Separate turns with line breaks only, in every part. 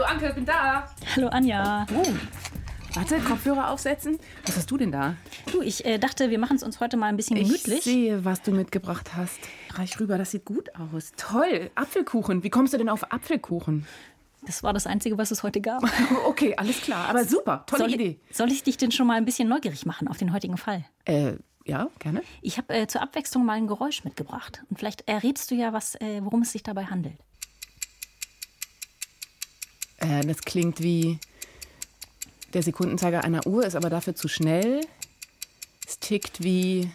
Hallo Anke, bin da.
Hallo Anja.
Oh. Warte, Kopfhörer aufsetzen. Was hast du denn da?
Du, ich äh, dachte, wir machen es uns heute mal ein bisschen gemütlich.
Ich sehe, was du mitgebracht hast. Reich rüber, das sieht gut aus. Toll, Apfelkuchen. Wie kommst du denn auf Apfelkuchen?
Das war das Einzige, was es heute gab.
okay, alles klar. Aber super, tolle
soll
Idee.
Ich, soll ich dich denn schon mal ein bisschen neugierig machen auf den heutigen Fall?
Äh, ja, gerne.
Ich habe äh, zur Abwechslung mal ein Geräusch mitgebracht. Und vielleicht errätst du ja, was, äh, worum es sich dabei handelt.
Äh, das klingt wie der Sekundenzeiger einer Uhr, ist aber dafür zu schnell. Es tickt wie.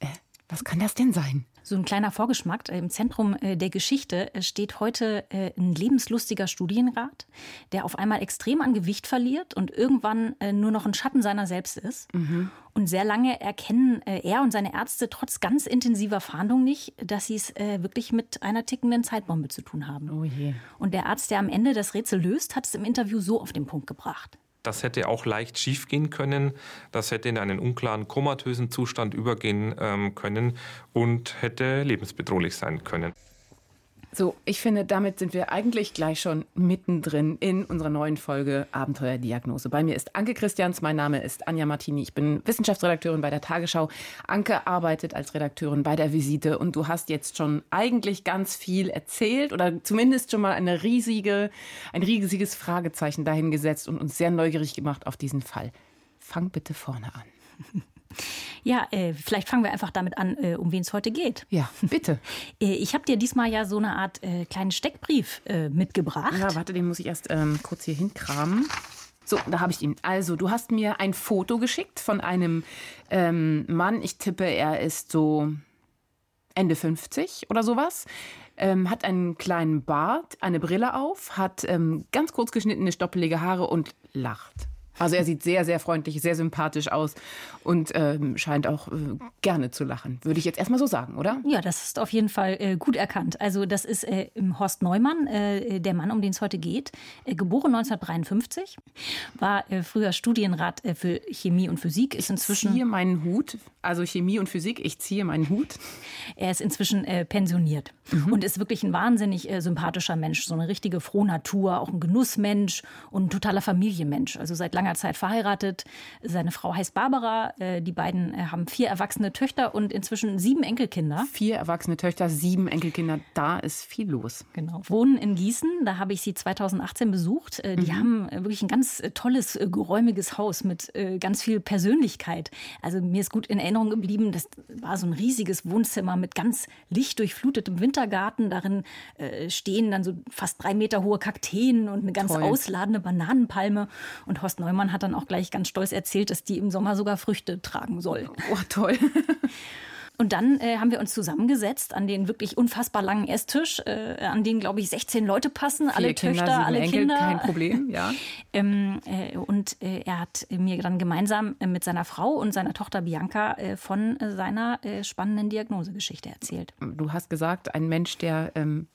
Äh, was kann das denn sein?
So ein kleiner Vorgeschmack. Im Zentrum äh, der Geschichte äh, steht heute äh, ein lebenslustiger Studienrat, der auf einmal extrem an Gewicht verliert und irgendwann nur noch ein Schatten seiner selbst ist. Mhm. Und sehr lange erkennen er und seine Ärzte trotz ganz intensiver Fahndung nicht, dass sie es wirklich mit einer tickenden Zeitbombe zu tun haben.
Oh je.
Und der Arzt, der am Ende das Rätsel löst, hat es im Interview so auf den Punkt gebracht.
Das hätte auch leicht schiefgehen können. Das hätte in einen unklaren, komatösen Zustand übergehen ähm, können und hätte lebensbedrohlich sein können.
So, ich finde, damit sind wir eigentlich gleich schon mittendrin in unserer neuen Folge Abenteuerdiagnose. Bei mir ist Anke Christians, mein Name ist Anja Martini, ich bin Wissenschaftsredakteurin bei der Tagesschau. Anke arbeitet als Redakteurin bei der Visite und du hast jetzt schon eigentlich ganz viel erzählt oder zumindest schon mal eine riesige, ein riesiges Fragezeichen dahingesetzt und uns sehr neugierig gemacht auf diesen Fall. Fang bitte vorne an.
Ja, äh, vielleicht fangen wir einfach damit an, äh, um wen es heute geht.
Ja, bitte.
äh, ich habe dir diesmal ja so eine Art äh, kleinen Steckbrief äh, mitgebracht.
Ja, warte, den muss ich erst ähm, kurz hier hinkramen. So, da habe ich ihn. Also, du hast mir ein Foto geschickt von einem ähm, Mann. Ich tippe, er ist so Ende 50 oder sowas. Ähm, hat einen kleinen Bart, eine Brille auf, hat ähm, ganz kurz geschnittene, stoppelige Haare und lacht. Also er sieht sehr, sehr freundlich, sehr sympathisch aus und ähm, scheint auch äh, gerne zu lachen. Würde ich jetzt erstmal so sagen, oder?
Ja, das ist auf jeden Fall äh, gut erkannt. Also das ist äh, Horst Neumann, äh, der Mann, um den es heute geht. Äh, geboren 1953, war äh, früher Studienrat für Chemie und Physik, ist inzwischen...
Ich ziehe meinen Hut, also Chemie und Physik, ich ziehe meinen Hut.
Er ist inzwischen pensioniert mhm. und ist wirklich ein wahnsinnig sympathischer Mensch, so eine richtige Frohnatur, auch ein Genussmensch und ein totaler Familienmensch. Also seit langer Zeit verheiratet. Seine Frau heißt Barbara. Äh, die beiden äh, haben vier erwachsene Töchter und inzwischen sieben Enkelkinder.
Vier erwachsene Töchter, sieben Enkelkinder. Da ist viel los.
Genau. Wohnen in Gießen. Da habe ich sie 2018 besucht. Äh, die mhm. haben wirklich ein ganz tolles, geräumiges Haus mit ganz viel Persönlichkeit. Also mir ist gut in Erinnerung geblieben, das war so ein riesiges Wohnzimmer mit ganz lichtdurchflutetem Wintergarten. Darin stehen dann so fast drei Meter hohe Kakteen und eine ganz Toll. ausladende Bananenpalme. Und Horst Neumann Neumann hat dann auch gleich ganz stolz erzählt, dass die im Sommer sogar Früchte tragen soll.
Oh, toll.
Und dann äh, haben wir uns zusammengesetzt an den wirklich unfassbar langen Esstisch, äh, an den, glaube ich, 16 Leute passen,
Vier
alle
Kinder,
Töchter, alle
Enkel,
Kinder.
Kein Problem, ja.
ähm, äh, und äh, er hat mir dann gemeinsam äh, mit seiner Frau und seiner Tochter Bianca äh, von seiner spannenden Diagnosegeschichte erzählt.
Du hast gesagt, ein Mensch, der ähm,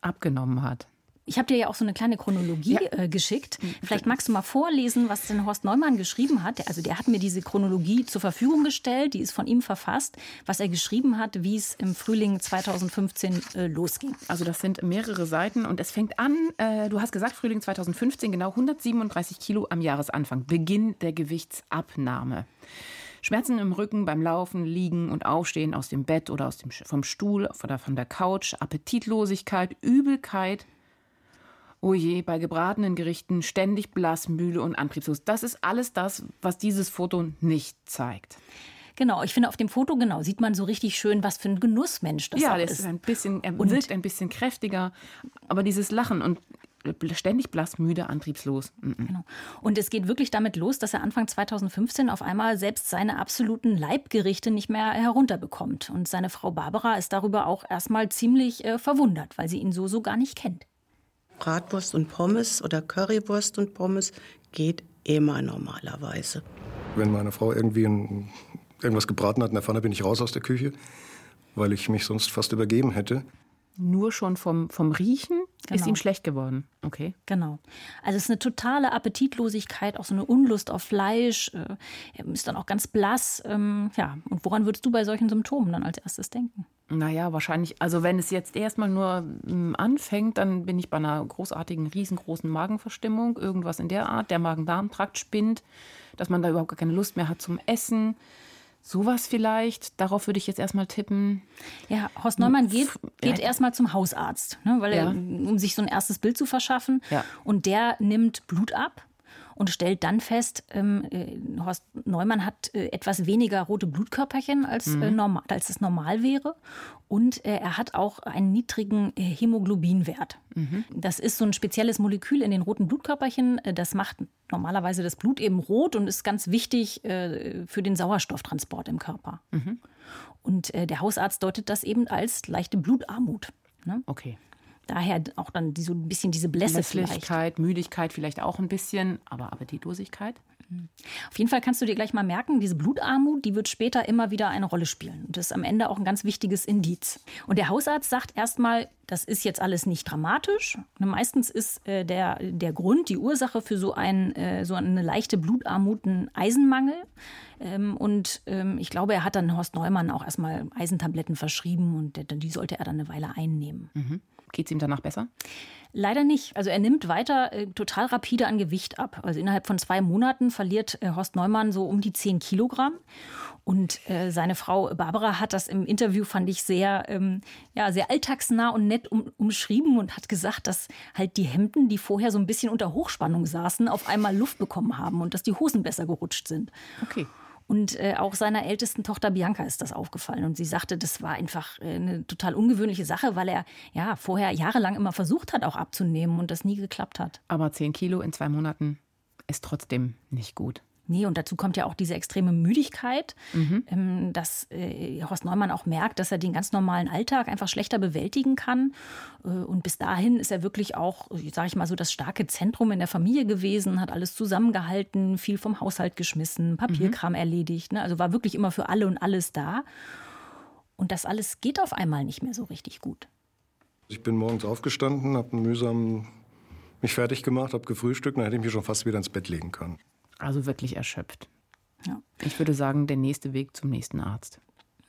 abgenommen hat.
Ich habe dir ja auch so eine kleine Chronologie ja. äh, geschickt. Vielleicht magst du mal vorlesen, was denn Horst Neumann geschrieben hat. Also der hat mir diese Chronologie zur Verfügung gestellt, die ist von ihm verfasst, was er geschrieben hat, wie es im Frühling 2015 äh, losging.
Also das sind mehrere Seiten und es fängt an, äh, du hast gesagt, Frühling 2015, genau 137 Kilo am Jahresanfang, Beginn der Gewichtsabnahme. Schmerzen im Rücken beim Laufen, Liegen und Aufstehen aus dem Bett oder aus dem, vom Stuhl oder von der Couch, Appetitlosigkeit, Übelkeit, oh je, bei gebratenen Gerichten ständig blass, müde und antriebslos. Das ist alles das, was dieses Foto nicht zeigt.
Genau, ich finde auf dem Foto genau sieht man so richtig schön, was für ein Genussmensch das
ja,
ist.
Ja, das ist ein bisschen, er und wirkt ein bisschen kräftiger, aber dieses Lachen und ständig blass, müde, antriebslos.
Genau. Und es geht wirklich damit los, dass er Anfang 2015 auf einmal selbst seine absoluten Leibgerichte nicht mehr herunterbekommt. Und seine Frau Barbara ist darüber auch erstmal ziemlich äh, verwundert, weil sie ihn so so gar nicht kennt.
Bratwurst und Pommes oder Currywurst und Pommes geht immer normalerweise.
Wenn meine Frau irgendwie ein, irgendwas gebraten hat in der Pfanne, bin ich raus aus der Küche, weil ich mich sonst fast übergeben hätte.
Nur schon vom, vom Riechen genau. ist ihm schlecht geworden. Okay.
Genau. Also es ist eine totale Appetitlosigkeit, auch so eine Unlust auf Fleisch. Er ist dann auch ganz blass. Ähm, ja, und woran würdest du bei solchen Symptomen dann als erstes denken?
Naja, wahrscheinlich. Also wenn es jetzt erstmal nur mm, anfängt, dann bin ich bei einer großartigen, riesengroßen Magenverstimmung, irgendwas in der Art. Der Magen-Darm-Trakt spinnt, dass man da überhaupt gar keine Lust mehr hat zum Essen. Sowas vielleicht, darauf würde ich jetzt erstmal tippen.
Ja, Horst Neumann geht, geht
Ja.
erstmal zum Hausarzt, ne, weil er,
Ja.
um sich so ein erstes Bild zu verschaffen.
Ja.
Und der nimmt Blut ab und stellt dann fest, ähm, äh, Horst Neumann hat äh, etwas weniger rote Blutkörperchen, als,
Mhm.
äh, normal, als es normal wäre. Und äh, er hat auch einen niedrigen äh, Hämoglobinwert.
Mhm.
Das ist so ein spezielles Molekül in den roten Blutkörperchen. Äh, Das macht normalerweise das Blut eben rot und ist ganz wichtig äh, für den Sauerstofftransport im Körper.
Mhm.
Und äh, der Hausarzt deutet das eben als leichte Blutarmut. Ne?
Okay.
Daher auch dann so ein bisschen diese Blässe vielleicht.
Müdigkeit vielleicht auch ein bisschen, aber Appetitlosigkeit.
Auf jeden Fall kannst du dir gleich mal merken, diese Blutarmut, die wird später immer wieder eine Rolle spielen. Und das ist am Ende auch ein ganz wichtiges Indiz. Und der Hausarzt sagt erstmal, das ist jetzt alles nicht dramatisch. Meistens ist äh, der, der Grund, die Ursache für so, ein, äh, so eine leichte Blutarmut ein Eisenmangel. Ähm, und ähm, ich glaube, er hat dann Horst Neumann auch erstmal Eisentabletten verschrieben und die sollte er dann eine Weile einnehmen.
Geht es ihm danach besser?
Leider nicht. Also er nimmt weiter äh, total rapide an Gewicht ab. Also innerhalb von zwei Monaten verliert äh, Horst Neumann so um die 10 Kilogramm. Und äh, seine Frau Barbara hat das im Interview, fand ich, sehr, ähm, ja, sehr alltagsnah und nett um, umschrieben und hat gesagt, dass halt die Hemden, die vorher so ein bisschen unter Hochspannung saßen, auf einmal Luft bekommen haben und dass die Hosen besser gerutscht sind.
Okay.
Und äh, auch seiner ältesten Tochter Bianca ist das aufgefallen. Und sie sagte, das war einfach äh, eine total ungewöhnliche Sache, weil er ja vorher jahrelang immer versucht hat, auch abzunehmen und das nie geklappt hat.
Aber 10 Kilo in zwei Monaten ist trotzdem nicht gut.
Nee, und dazu kommt ja auch diese extreme Müdigkeit, ähm, dass äh, Horst Neumann auch merkt, dass er den ganz normalen Alltag einfach schlechter bewältigen kann. Äh, und bis dahin ist er wirklich auch, sage ich mal, so das starke Zentrum in der Familie gewesen, hat alles zusammengehalten, viel vom Haushalt geschmissen, Papierkram erledigt. Ne? Also war wirklich immer für alle und alles da. Und das alles geht auf einmal nicht mehr so richtig gut.
Ich bin morgens aufgestanden, habe mühsam mich fertig gemacht, habe gefrühstückt, dann hätte ich mich schon fast wieder ins Bett legen können.
Also wirklich erschöpft.
Ja.
Ich würde sagen, der nächste Weg zum nächsten Arzt.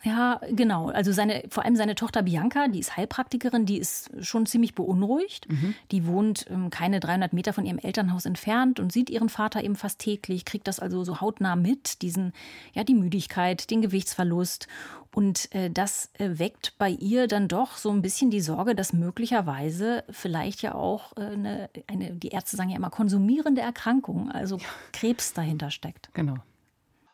Ja, genau. Also seine, vor allem seine Tochter Bianca, die ist Heilpraktikerin, die ist schon ziemlich beunruhigt. Die wohnt ähm, keine 300 Meter von ihrem Elternhaus entfernt und sieht ihren Vater eben fast täglich, kriegt das also so hautnah mit, diesen, ja, die Müdigkeit, den Gewichtsverlust. Und äh, das äh, weckt bei ihr dann doch so ein bisschen die Sorge, dass möglicherweise vielleicht ja auch äh, eine, eine, die Ärzte sagen ja immer, konsumierende Erkrankung, also Krebs dahinter steckt.
Genau.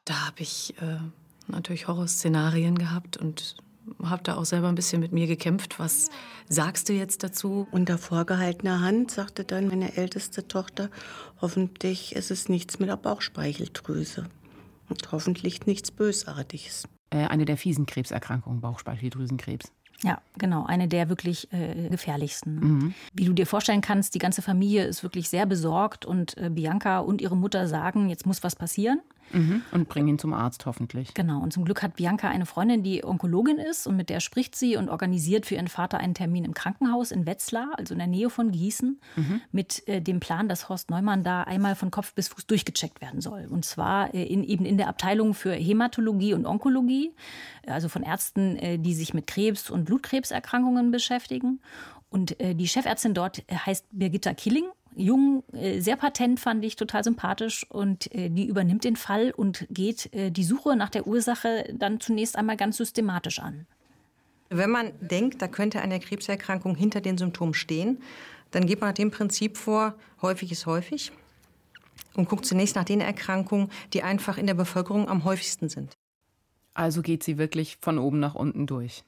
Da habe ich äh, natürlich Horrorszenarien gehabt und habe da auch selber ein bisschen mit mir gekämpft. Was sagst du jetzt dazu?
Unter vorgehaltener Hand sagte dann meine älteste Tochter, hoffentlich ist es nichts mit der Bauchspeicheldrüse. Und hoffentlich nichts Bösartiges.
Äh, eine der fiesen Krebserkrankungen, Bauchspeicheldrüsenkrebs.
Ja, genau, eine der wirklich äh, gefährlichsten. Wie du dir vorstellen kannst, die ganze Familie ist wirklich sehr besorgt und äh, Bianca und ihre Mutter sagen, jetzt muss was passieren.
Mhm. Und bring ihn zum Arzt hoffentlich.
Genau, und zum Glück hat Bianca eine Freundin, die Onkologin ist und mit der spricht sie und organisiert für ihren Vater einen Termin im Krankenhaus in Wetzlar, also in der Nähe von Gießen, mit äh, dem Plan, dass Horst Neumann da einmal von Kopf bis Fuß durchgecheckt werden soll. Und zwar äh, in, eben in der Abteilung für Hämatologie und Onkologie, also von Ärzten, äh, die sich mit Krebs- und Blutkrebserkrankungen beschäftigen. Und äh, die Chefärztin dort äh, heißt Birgitta Killing jung, äh, sehr patent, fand ich total sympathisch. Und äh, die übernimmt den Fall und geht äh, die Suche nach der Ursache dann zunächst einmal ganz systematisch an.
Wenn man denkt, da könnte eine Krebserkrankung hinter den Symptomen stehen, dann geht man nach dem Prinzip vor, häufig ist häufig und guckt zunächst nach den Erkrankungen, die einfach in der Bevölkerung am häufigsten sind.
Also geht sie wirklich von oben nach unten durch.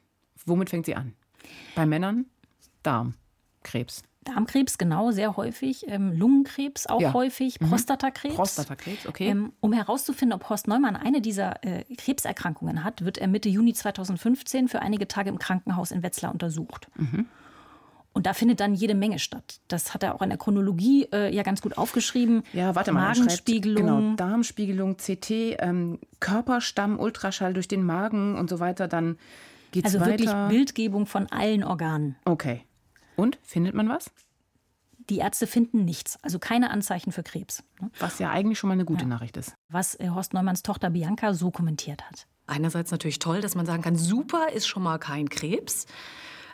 Womit fängt sie an? Bei Männern Darm, Krebs.
Darmkrebs, genau, sehr häufig. Ähm, Lungenkrebs auch
Ja.
häufig.
Mhm.
Prostatakrebs.
Prostatakrebs, okay.
Ähm, um herauszufinden, ob Horst Neumann eine dieser äh, Krebserkrankungen hat, wird er Mitte Juni 2015 für einige Tage im Krankenhaus in Wetzlar untersucht.
Mhm.
Und da findet dann jede Menge statt. Das hat er auch in der Chronologie äh, ja ganz gut aufgeschrieben.
Ja, warte mal. er schreibt,
Magenspiegelung.
Genau, Darmspiegelung, CT, ähm, Körperstamm, Ultraschall durch den Magen und so weiter. Dann geht's
Also
weiter.
wirklich Bildgebung von allen Organen.
Okay. Und findet man was?
Die Ärzte finden nichts, also keine Anzeichen für Krebs. ne?
Was ja eigentlich schon mal eine gute Nachricht ist.
Was äh, Horst Neumanns Tochter Bianca so kommentiert hat.
Einerseits natürlich toll, dass man sagen kann, super, ist schon mal kein Krebs.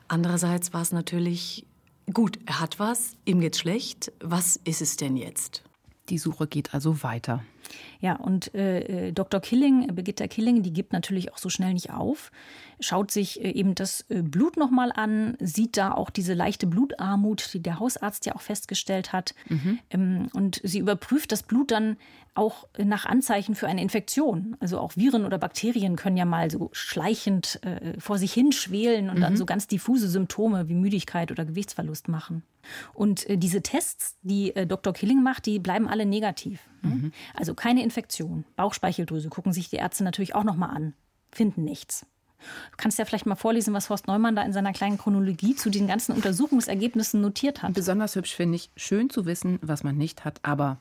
Andererseits war es natürlich gut, er hat was, ihm geht's schlecht. Was ist es denn jetzt?
Die Suche geht also weiter.
Ja, und äh, äh Dr. Killing, Birgitta Killing, die gibt natürlich auch so schnell nicht auf, schaut sich äh, eben das äh, Blut nochmal an, sieht da auch diese leichte Blutarmut, die der Hausarzt ja auch festgestellt hat. Mhm. Ähm, und sie überprüft das Blut dann auch nach Anzeichen für eine Infektion. Also auch Viren oder Bakterien können ja mal so schleichend äh, vor sich hin schwelen und mhm. dann so ganz diffuse Symptome wie Müdigkeit oder Gewichtsverlust machen. Und äh, diese Tests, die äh, Dr. Killing macht, die bleiben alle negativ. Ne? Mhm. Also keine Infektion. Bauchspeicheldrüse gucken sich die Ärzte natürlich auch nochmal an, finden nichts. Du kannst ja vielleicht mal vorlesen, was Horst Neumann da in seiner kleinen Chronologie zu diesen ganzen Untersuchungsergebnissen notiert hat.
Besonders hübsch finde ich, schön zu wissen, was man nicht hat, aber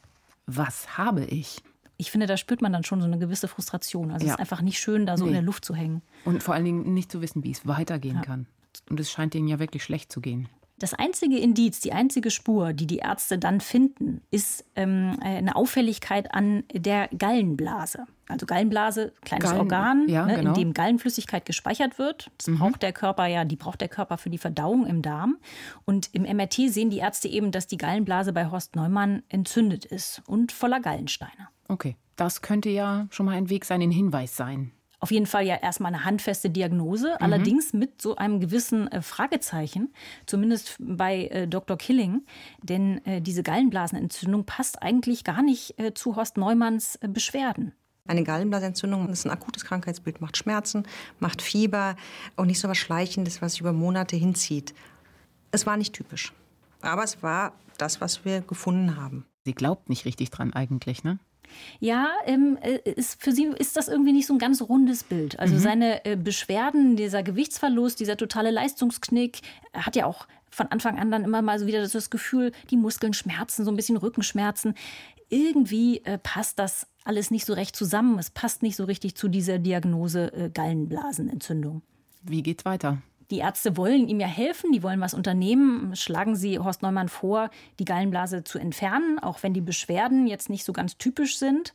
was habe ich?
Ich finde, da spürt man dann schon so eine gewisse Frustration. Also ja. es ist einfach nicht schön, da so nee. in der Luft zu hängen.
Und vor allen Dingen nicht zu wissen, wie es weitergehen ja. kann. Und es scheint ihnen ja wirklich schlecht zu gehen.
Das einzige Indiz, die einzige Spur, die die Ärzte dann finden, ist ähm, eine Auffälligkeit an der Gallenblase. Also Gallenblase, kleines Gallen, Organ, ja, ne, genau. in dem Gallenflüssigkeit gespeichert wird. Das mhm. braucht der Körper ja, die braucht der Körper für die Verdauung im Darm. Und im MRT sehen die Ärzte eben, dass die Gallenblase bei Horst Neumann entzündet ist und voller Gallensteine.
Okay, das könnte ja schon mal ein Weg sein, ein Hinweis sein
auf jeden Fall ja erstmal eine handfeste Diagnose, mhm. allerdings mit so einem gewissen äh, Fragezeichen, zumindest bei äh, Dr. Killing, denn äh, diese Gallenblasenentzündung passt eigentlich gar nicht äh, zu Horst Neumanns äh, Beschwerden.
Eine Gallenblasenentzündung ist ein akutes Krankheitsbild, macht Schmerzen, macht Fieber und nicht so was Schleichendes, was sich über Monate hinzieht. Es war nicht typisch, aber es war das, was wir gefunden haben.
Sie glaubt nicht richtig dran eigentlich, ne?
Ja, ähm, äh, ist, für sie ist das irgendwie nicht so ein ganz rundes Bild. Also mhm. seine äh, Beschwerden, dieser Gewichtsverlust, dieser totale Leistungsknick, hat ja auch von Anfang an dann immer mal so wieder das Gefühl, die Muskeln schmerzen, so ein bisschen Rückenschmerzen. Irgendwie äh, passt das alles nicht so recht zusammen. Es passt nicht so richtig zu dieser Diagnose äh, Gallenblasenentzündung.
Wie geht's weiter?
Die Ärzte wollen ihm ja helfen, die wollen was unternehmen. Schlagen sie Horst Neumann vor, die Gallenblase zu entfernen, auch wenn die Beschwerden jetzt nicht so ganz typisch sind.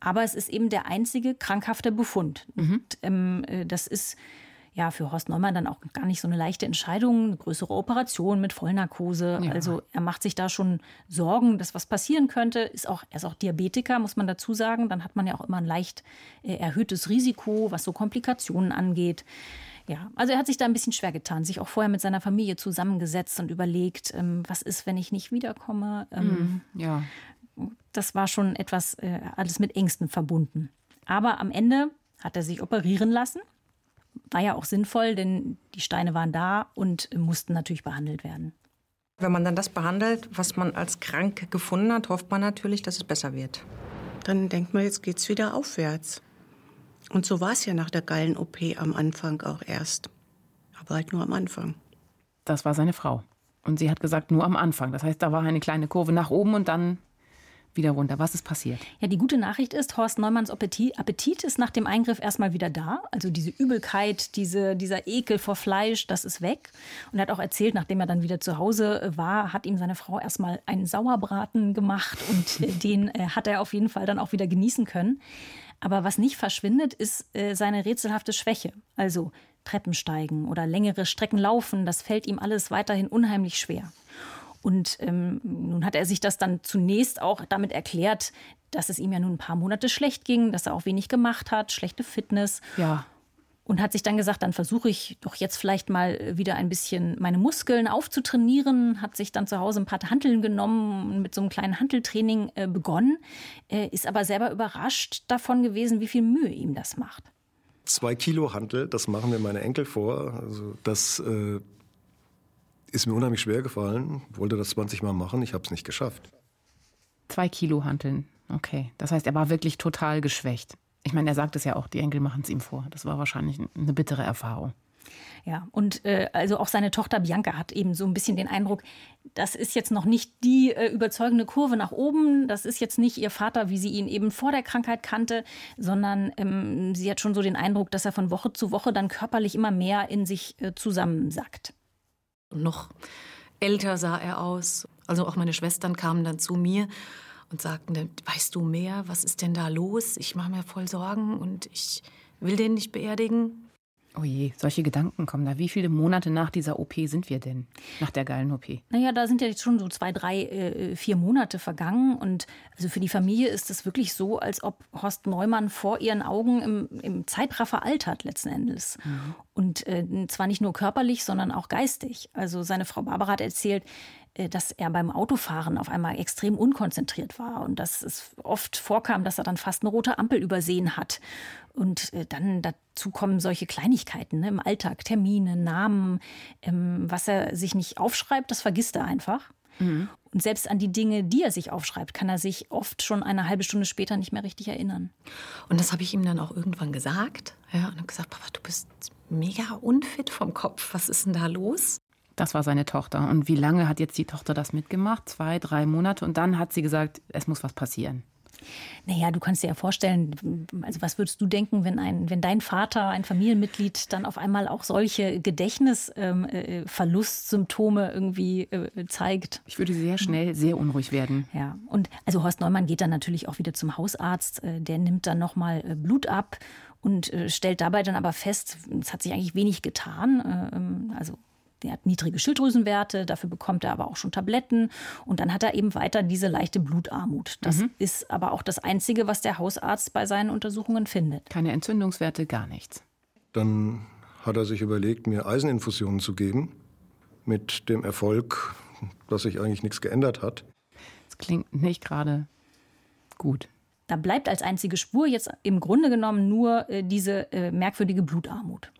Aber es ist eben der einzige krankhafte Befund. Mhm. Und, ähm, äh, das ist ja für Horst Neumann dann auch gar nicht so eine leichte Entscheidung, eine größere Operation mit Vollnarkose. Ja. Also er macht sich da schon Sorgen, dass was passieren könnte. Ist auch, er ist auch Diabetiker, muss man dazu sagen. Dann hat man ja auch immer ein leicht äh, erhöhtes Risiko, was so Komplikationen angeht. Ja, also er hat sich da ein bisschen schwer getan, sich auch vorher mit seiner Familie zusammengesetzt und überlegt, ähm, was ist, wenn ich nicht wiederkomme. Ähm,
mm, ja.
Das war schon etwas äh, alles mit Ängsten verbunden. Aber am Ende hat er sich operieren lassen. War ja auch sinnvoll, denn die Steine waren da und mussten natürlich behandelt werden.
Wenn man dann das behandelt, was man als krank gefunden hat, hofft man natürlich, dass es besser wird.
Dann denkt man, jetzt geht es wieder aufwärts. Und so war es ja nach der Gallen-OP am Anfang auch erst. Aber halt nur am Anfang.
Das war seine Frau. Und sie hat gesagt, nur am Anfang. Das heißt, da war eine kleine Kurve nach oben und dann wieder runter. Was ist passiert?
Ja, die gute Nachricht ist, Horst Neumanns Appetit, Appetit ist nach dem Eingriff erstmal wieder da. Also diese Übelkeit, diese, dieser Ekel vor Fleisch, das ist weg. Und er hat auch erzählt, nachdem er dann wieder zu Hause war, hat ihm seine Frau erstmal einen Sauerbraten gemacht und den äh, hat er auf jeden Fall dann auch wieder genießen können. Aber was nicht verschwindet, ist äh, seine rätselhafte Schwäche. Also Treppensteigen oder längere Strecken laufen, das fällt ihm alles weiterhin unheimlich schwer. Und ähm, nun hat er sich das dann zunächst auch damit erklärt, dass es ihm ja nun ein paar Monate schlecht ging, dass er auch wenig gemacht hat, schlechte Fitness.
Ja
und hat sich dann gesagt, dann versuche ich doch jetzt vielleicht mal wieder ein bisschen meine Muskeln aufzutrainieren, hat sich dann zu Hause ein paar Hanteln genommen und mit so einem kleinen Hanteltraining äh, begonnen, äh, ist aber selber überrascht davon gewesen, wie viel Mühe ihm das macht.
Zwei Kilo Hantel, das machen mir meine Enkel vor. Also das äh, ist mir unheimlich schwer gefallen, wollte das 20 Mal machen, ich habe es nicht geschafft.
Zwei Kilo Hanteln, okay. Das heißt, er war wirklich total geschwächt. Ich meine, er sagt es ja auch, die Enkel machen es ihm vor. Das war wahrscheinlich eine bittere Erfahrung.
Ja, und äh, also auch seine Tochter Bianca hat eben so ein bisschen den Eindruck, das ist jetzt noch nicht die äh, überzeugende Kurve nach oben, das ist jetzt nicht ihr Vater, wie sie ihn eben vor der Krankheit kannte, sondern ähm, sie hat schon so den Eindruck, dass er von Woche zu Woche dann körperlich immer mehr in sich äh, zusammensackt.
Und noch älter sah er aus. Also auch meine Schwestern kamen dann zu mir und sagten, weißt du mehr, was ist denn da los? Ich mache mir voll Sorgen und ich will den nicht beerdigen.
Oh je, solche Gedanken kommen da. Wie viele Monate nach dieser OP sind wir denn? Nach der geilen OP?
Naja, da sind ja jetzt schon so zwei, drei, äh, vier Monate vergangen. Und also für die Familie ist es wirklich so, als ob Horst Neumann vor ihren Augen im, im Zeitraffer altert, letzten Endes. Mhm. Und äh, zwar nicht nur körperlich, sondern auch geistig. Also seine Frau Barbara hat erzählt, äh, dass er beim Autofahren auf einmal extrem unkonzentriert war und dass es oft vorkam, dass er dann fast eine rote Ampel übersehen hat. Und äh, dann dazu kommen solche Kleinigkeiten ne, im Alltag, Termine, Namen, ähm, was er sich nicht aufschreibt, das vergisst er einfach. Mhm. Und selbst an die Dinge, die er sich aufschreibt, kann er sich oft schon eine halbe Stunde später nicht mehr richtig erinnern.
Und das habe ich ihm dann auch irgendwann gesagt. Ja, und habe gesagt, Papa, du bist mega unfit vom Kopf. Was ist denn da los?
Das war seine Tochter. Und wie lange hat jetzt die Tochter das mitgemacht? Zwei, drei Monate. Und dann hat sie gesagt, es muss was passieren.
Naja, du kannst dir ja vorstellen, also was würdest du denken, wenn, ein, wenn dein Vater, ein Familienmitglied, dann auf einmal auch solche Gedächtnisverlustsymptome äh, irgendwie äh, zeigt?
Ich würde sehr schnell sehr unruhig werden.
Ja, und also Horst Neumann geht dann natürlich auch wieder zum Hausarzt. Äh, der nimmt dann nochmal äh, Blut ab und äh, stellt dabei dann aber fest, es hat sich eigentlich wenig getan. Ähm, also der hat niedrige Schilddrüsenwerte, dafür bekommt er aber auch schon Tabletten. Und dann hat er eben weiter diese leichte Blutarmut. Das mhm. ist aber auch das Einzige, was der Hausarzt bei seinen Untersuchungen findet.
Keine Entzündungswerte, gar nichts.
Dann hat er sich überlegt, mir Eiseninfusionen zu geben, mit dem Erfolg, dass sich eigentlich nichts geändert hat.
Das klingt nicht gerade gut.
Da bleibt als einzige Spur jetzt im Grunde genommen nur äh, diese äh, merkwürdige Blutarmut.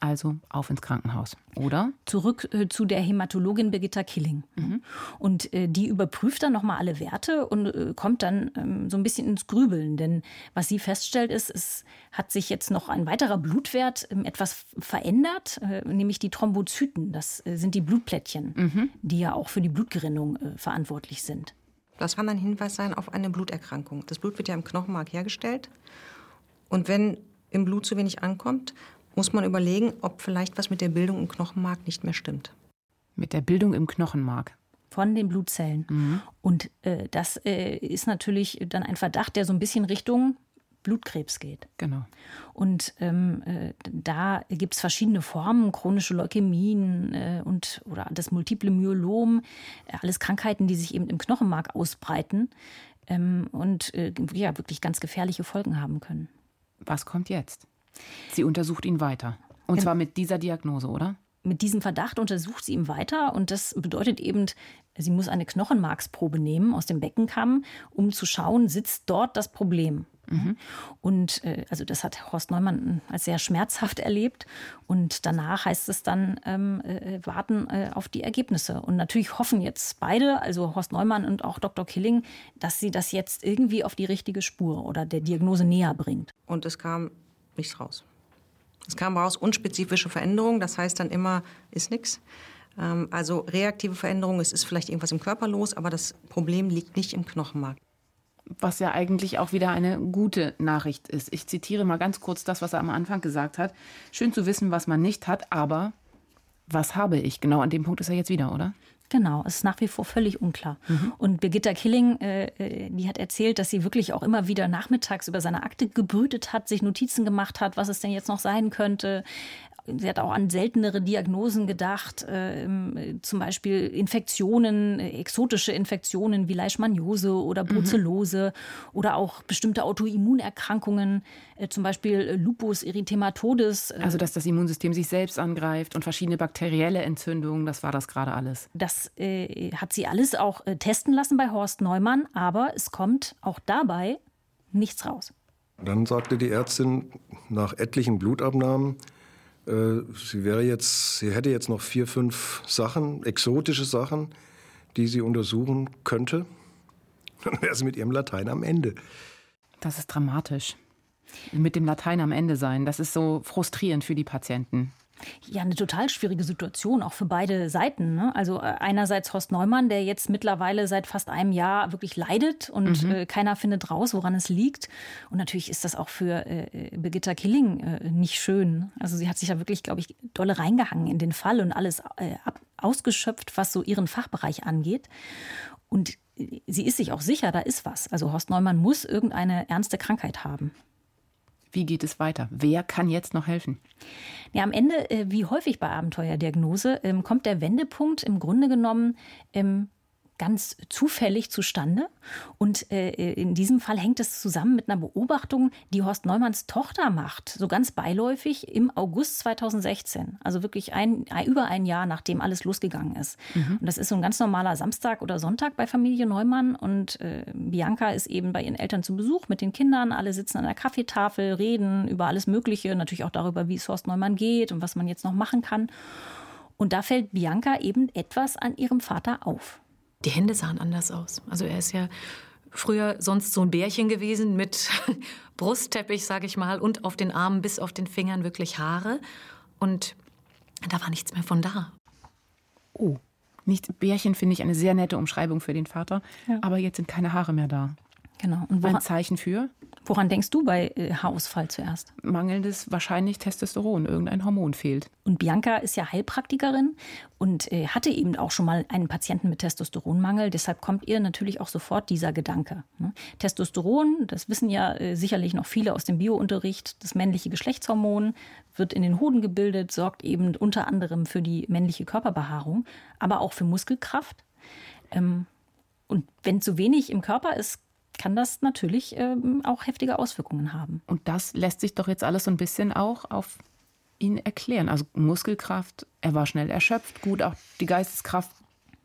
Also auf ins Krankenhaus, oder?
Zurück äh, zu der Hämatologin Birgitta Killing. Mhm. Und äh, die überprüft dann nochmal alle Werte und äh, kommt dann ähm, so ein bisschen ins Grübeln. Denn was sie feststellt, ist, es hat sich jetzt noch ein weiterer Blutwert ähm, etwas verändert, äh, nämlich die Thrombozyten. Das äh, sind die Blutplättchen, mhm. die ja auch für die Blutgerinnung äh, verantwortlich sind.
Das kann ein Hinweis sein auf eine Bluterkrankung. Das Blut wird ja im Knochenmark hergestellt. Und wenn im Blut zu wenig ankommt, muss man überlegen, ob vielleicht was mit der Bildung im Knochenmark nicht mehr stimmt.
Mit der Bildung im Knochenmark?
Von den Blutzellen. Mhm. Und äh, das äh, ist natürlich dann ein Verdacht, der so ein bisschen Richtung Blutkrebs geht.
Genau.
Und ähm, äh, da gibt es verschiedene Formen, chronische Leukämien äh, und oder das multiple Myelom, äh, alles Krankheiten, die sich eben im Knochenmark ausbreiten ähm, und äh, ja wirklich ganz gefährliche Folgen haben können.
Was kommt jetzt? Sie untersucht ihn weiter. Und ähm, zwar mit dieser Diagnose, oder?
Mit diesem Verdacht untersucht sie ihn weiter und das bedeutet eben, sie muss eine Knochenmarksprobe nehmen aus dem Beckenkamm, um zu schauen, sitzt dort das Problem. Mhm. Und äh, also das hat Horst Neumann als sehr schmerzhaft erlebt. Und danach heißt es dann ähm, äh, warten äh, auf die Ergebnisse. Und natürlich hoffen jetzt beide, also Horst Neumann und auch Dr. Killing, dass sie das jetzt irgendwie auf die richtige Spur oder der Diagnose näher bringt.
Und es kam nichts raus. Es kam raus unspezifische Veränderungen, das heißt dann immer, ist nichts. Ähm, also reaktive Veränderungen, es ist vielleicht irgendwas im Körper los, aber das Problem liegt nicht im Knochenmark.
Was ja eigentlich auch wieder eine gute Nachricht ist. Ich zitiere mal ganz kurz das, was er am Anfang gesagt hat. Schön zu wissen, was man nicht hat, aber was habe ich? Genau an dem Punkt ist er jetzt wieder, oder?
Genau, es ist nach wie vor völlig unklar. Mhm. Und Birgitta Killing, äh, äh, die hat erzählt, dass sie wirklich auch immer wieder nachmittags über seine Akte gebrütet hat, sich Notizen gemacht hat, was es denn jetzt noch sein könnte. Sie hat auch an seltenere Diagnosen gedacht, äh, zum Beispiel Infektionen, äh, exotische Infektionen wie Leishmaniose oder mhm. Brucellose mhm. oder auch bestimmte Autoimmunerkrankungen, äh, zum Beispiel äh, Lupus erythematodes.
Äh. Also dass das Immunsystem sich selbst angreift und verschiedene bakterielle Entzündungen, das war das gerade alles.
Das äh, hat sie alles auch testen lassen bei Horst Neumann, aber es kommt auch dabei nichts raus.
Dann sagte die Ärztin nach etlichen Blutabnahmen, äh, sie wäre jetzt, sie hätte jetzt noch vier, fünf Sachen, exotische Sachen, die sie untersuchen könnte. Dann wäre sie mit ihrem Latein am Ende.
Das ist dramatisch. Mit dem Latein am Ende sein, das ist so frustrierend für die Patienten.
Ja, eine total schwierige Situation, auch für beide Seiten. Ne? Also äh, einerseits Horst Neumann, der jetzt mittlerweile seit fast einem Jahr wirklich leidet und mhm. äh, keiner findet raus, woran es liegt. Und natürlich ist das auch für äh, Birgitta Killing äh, nicht schön. Also sie hat sich ja wirklich, glaube ich, dolle reingehangen in den Fall und alles äh, ab, ausgeschöpft, was so ihren Fachbereich angeht. Und äh, sie ist sich auch sicher, da ist was. Also Horst Neumann muss irgendeine ernste Krankheit haben.
Wie geht es weiter? Wer kann jetzt noch helfen?
Ja, am Ende, äh, wie häufig bei Abenteuerdiagnose, ähm, kommt der Wendepunkt im Grunde genommen ganz zufällig zustande. Und äh, in diesem Fall hängt es zusammen mit einer Beobachtung, die Horst Neumanns Tochter macht, so ganz beiläufig im August 2016. Also wirklich ein, über ein Jahr, nachdem alles losgegangen ist. Mhm. Und das ist so ein ganz normaler Samstag oder Sonntag bei Familie Neumann. Und äh, Bianca ist eben bei ihren Eltern zu Besuch mit den Kindern. Alle sitzen an der Kaffeetafel, reden über alles Mögliche, natürlich auch darüber, wie es Horst Neumann geht und was man jetzt noch machen kann. Und da fällt Bianca eben etwas an ihrem Vater auf.
Die Hände sahen anders aus. Also er ist ja früher sonst so ein Bärchen gewesen mit Brustteppich, sage ich mal, und auf den Armen bis auf den Fingern wirklich Haare. Und da war nichts mehr von da.
Oh, nicht Bärchen finde ich eine sehr nette Umschreibung für den Vater, ja. aber jetzt sind keine Haare mehr da.
Genau.
Und woran, ein Zeichen für?
Woran denkst du bei äh, Haarausfall zuerst?
Mangelndes wahrscheinlich Testosteron, irgendein Hormon fehlt.
Und Bianca ist ja Heilpraktikerin und äh, hatte eben auch schon mal einen Patienten mit Testosteronmangel. Deshalb kommt ihr natürlich auch sofort dieser Gedanke. Ne? Testosteron, das wissen ja äh, sicherlich noch viele aus dem Biounterricht, das männliche Geschlechtshormon wird in den Hoden gebildet, sorgt eben unter anderem für die männliche Körperbehaarung, aber auch für Muskelkraft. Ähm, und wenn zu wenig im Körper ist, kann das natürlich ähm, auch heftige Auswirkungen haben.
Und das lässt sich doch jetzt alles so ein bisschen auch auf ihn erklären. Also Muskelkraft, er war schnell erschöpft, gut, auch die Geisteskraft.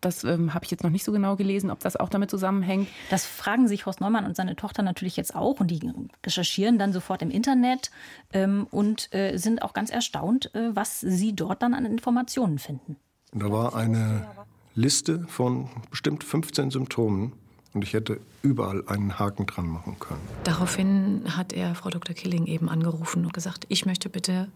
Das ähm, habe ich jetzt noch nicht so genau gelesen, ob das auch damit zusammenhängt.
Das fragen sich Horst Neumann und seine Tochter natürlich jetzt auch und die recherchieren dann sofort im Internet ähm, und äh, sind auch ganz erstaunt, äh, was sie dort dann an Informationen finden.
Da war eine Liste von bestimmt 15 Symptomen, und ich hätte überall einen Haken dran machen können.
Daraufhin hat er Frau Dr. Killing eben angerufen und gesagt, ich möchte bitte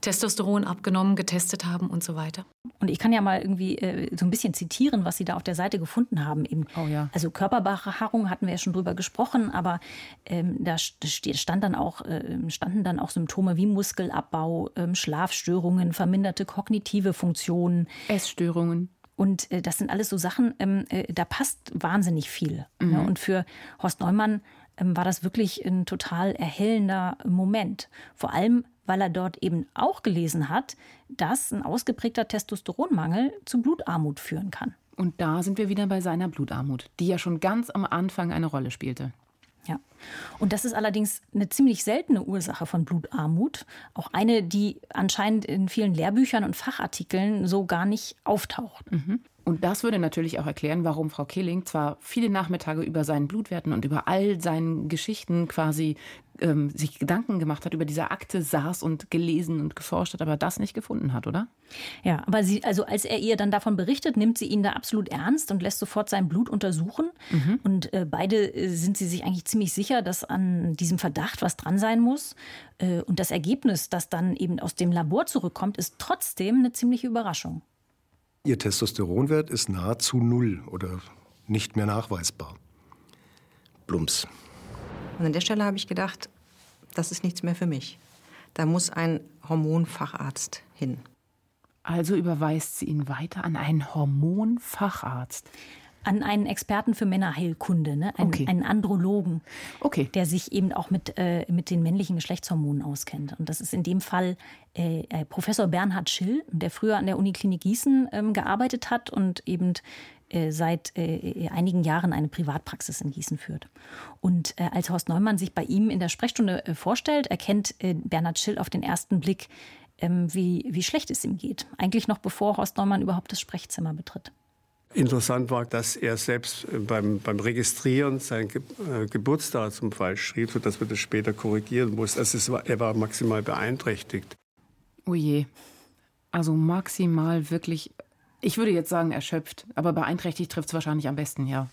Testosteron abgenommen, getestet haben und so weiter.
Und ich kann ja mal irgendwie äh, so ein bisschen zitieren, was Sie da auf der Seite gefunden haben. Eben.
Oh ja.
Also Körperbehaarung hatten wir ja schon drüber gesprochen, aber ähm, da stand dann auch, äh, standen dann auch Symptome wie Muskelabbau, äh, Schlafstörungen, verminderte kognitive Funktionen.
Essstörungen.
Und äh, das sind alles so Sachen, ähm, äh, da passt wahnsinnig viel. Ne? Mhm. Ne? Und für Horst Neumann ähm, war das wirklich ein total erhellender Moment. Vor allem, weil er dort eben auch gelesen hat, dass ein ausgeprägter Testosteronmangel zu Blutarmut führen kann.
Und da sind wir wieder bei seiner Blutarmut, die ja schon ganz am Anfang eine Rolle spielte.
Ja. Und das ist allerdings eine ziemlich seltene Ursache von Blutarmut. Auch eine, die anscheinend in vielen Lehrbüchern und Fachartikeln so gar nicht auftaucht.
Mhm. Und das würde natürlich auch erklären, warum Frau Killing zwar viele Nachmittage über seinen Blutwerten und über all seinen Geschichten quasi ähm, sich Gedanken gemacht hat, über diese Akte saß und gelesen und geforscht hat, aber das nicht gefunden hat, oder?
Ja, aber sie, also als er ihr dann davon berichtet, nimmt sie ihn da absolut ernst und lässt sofort sein Blut untersuchen. Mhm. Und äh, beide äh, sind sie sich eigentlich ziemlich sicher, dass an diesem Verdacht was dran sein muss. Äh, und das Ergebnis, das dann eben aus dem Labor zurückkommt, ist trotzdem eine ziemliche Überraschung.
Ihr Testosteronwert ist nahezu null oder nicht mehr nachweisbar. Plumps.
Und an der Stelle habe ich gedacht, das ist nichts mehr für mich. Da muss ein Hormonfacharzt hin.
Also überweist sie ihn weiter an einen Hormonfacharzt
an einen Experten für Männerheilkunde, ne? Ein, okay. einen Andrologen,
okay.
der sich eben auch mit, äh, mit den männlichen Geschlechtshormonen auskennt. Und das ist in dem Fall äh, äh, Professor Bernhard Schill, der früher an der Uniklinik Gießen ähm, gearbeitet hat und eben äh, seit äh, einigen Jahren eine Privatpraxis in Gießen führt. Und äh, als Horst Neumann sich bei ihm in der Sprechstunde vorstellt, erkennt Bernhard Schill auf den ersten Blick, ähm, wie, wie schlecht es ihm geht. Eigentlich noch bevor Horst Neumann überhaupt das Sprechzimmer betritt.
Interessant war, dass er selbst beim, beim Registrieren sein Ge äh, Geburtsdatum falsch schrieb, sodass wir das später korrigieren mussten. Also war, er war maximal beeinträchtigt.
Oh. Also maximal wirklich, ich würde jetzt sagen erschöpft, aber beeinträchtigt trifft es wahrscheinlich am besten, ja.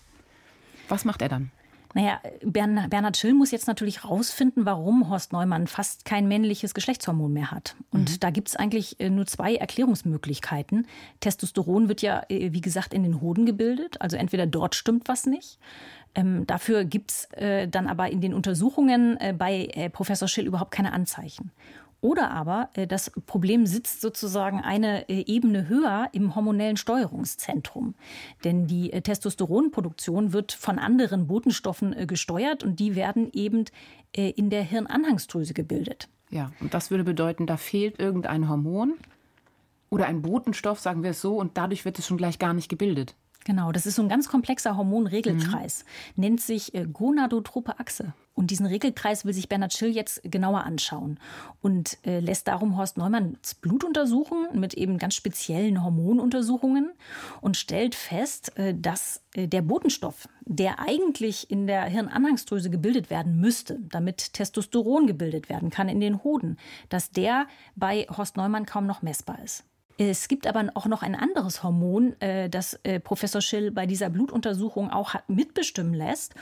Was macht er dann?
Naja, Bernhard Schill muss jetzt natürlich rausfinden, warum Horst Neumann fast kein männliches Geschlechtshormon mehr hat. Und mhm. da gibt es eigentlich äh, nur zwei Erklärungsmöglichkeiten. Testosteron wird ja, äh, wie gesagt, in den Hoden gebildet. Also entweder dort stimmt was nicht. Ähm, dafür gibt es äh, dann aber in den Untersuchungen äh, bei äh, Professor Schill überhaupt keine Anzeichen. Oder aber äh, das Problem sitzt sozusagen eine äh, Ebene höher im hormonellen Steuerungszentrum. Denn die äh, Testosteronproduktion wird von anderen Botenstoffen gesteuert und die werden eben in der Hirnanhangsdrüse gebildet.
Ja, und das würde bedeuten, da fehlt irgendein Hormon oder ein Botenstoff, sagen wir es so, und dadurch wird es schon gleich gar nicht gebildet.
Genau, das ist so ein ganz komplexer Hormonregelkreis, mhm. nennt sich äh, Gonadotrope Achse. Und diesen Regelkreis will sich Bernhard Schill jetzt genauer anschauen und äh, lässt darum Horst Neumanns Blut untersuchen mit eben ganz speziellen Hormonuntersuchungen und stellt fest, äh, dass äh, der Botenstoff, der eigentlich in der Hirnanhangsdrüse gebildet werden müsste, damit Testosteron gebildet werden kann in den Hoden, dass der bei Horst Neumann kaum noch messbar ist. Es gibt aber auch noch ein anderes Hormon, äh, das äh, Professor Schill bei dieser Blutuntersuchung auch mitbestimmen lässt.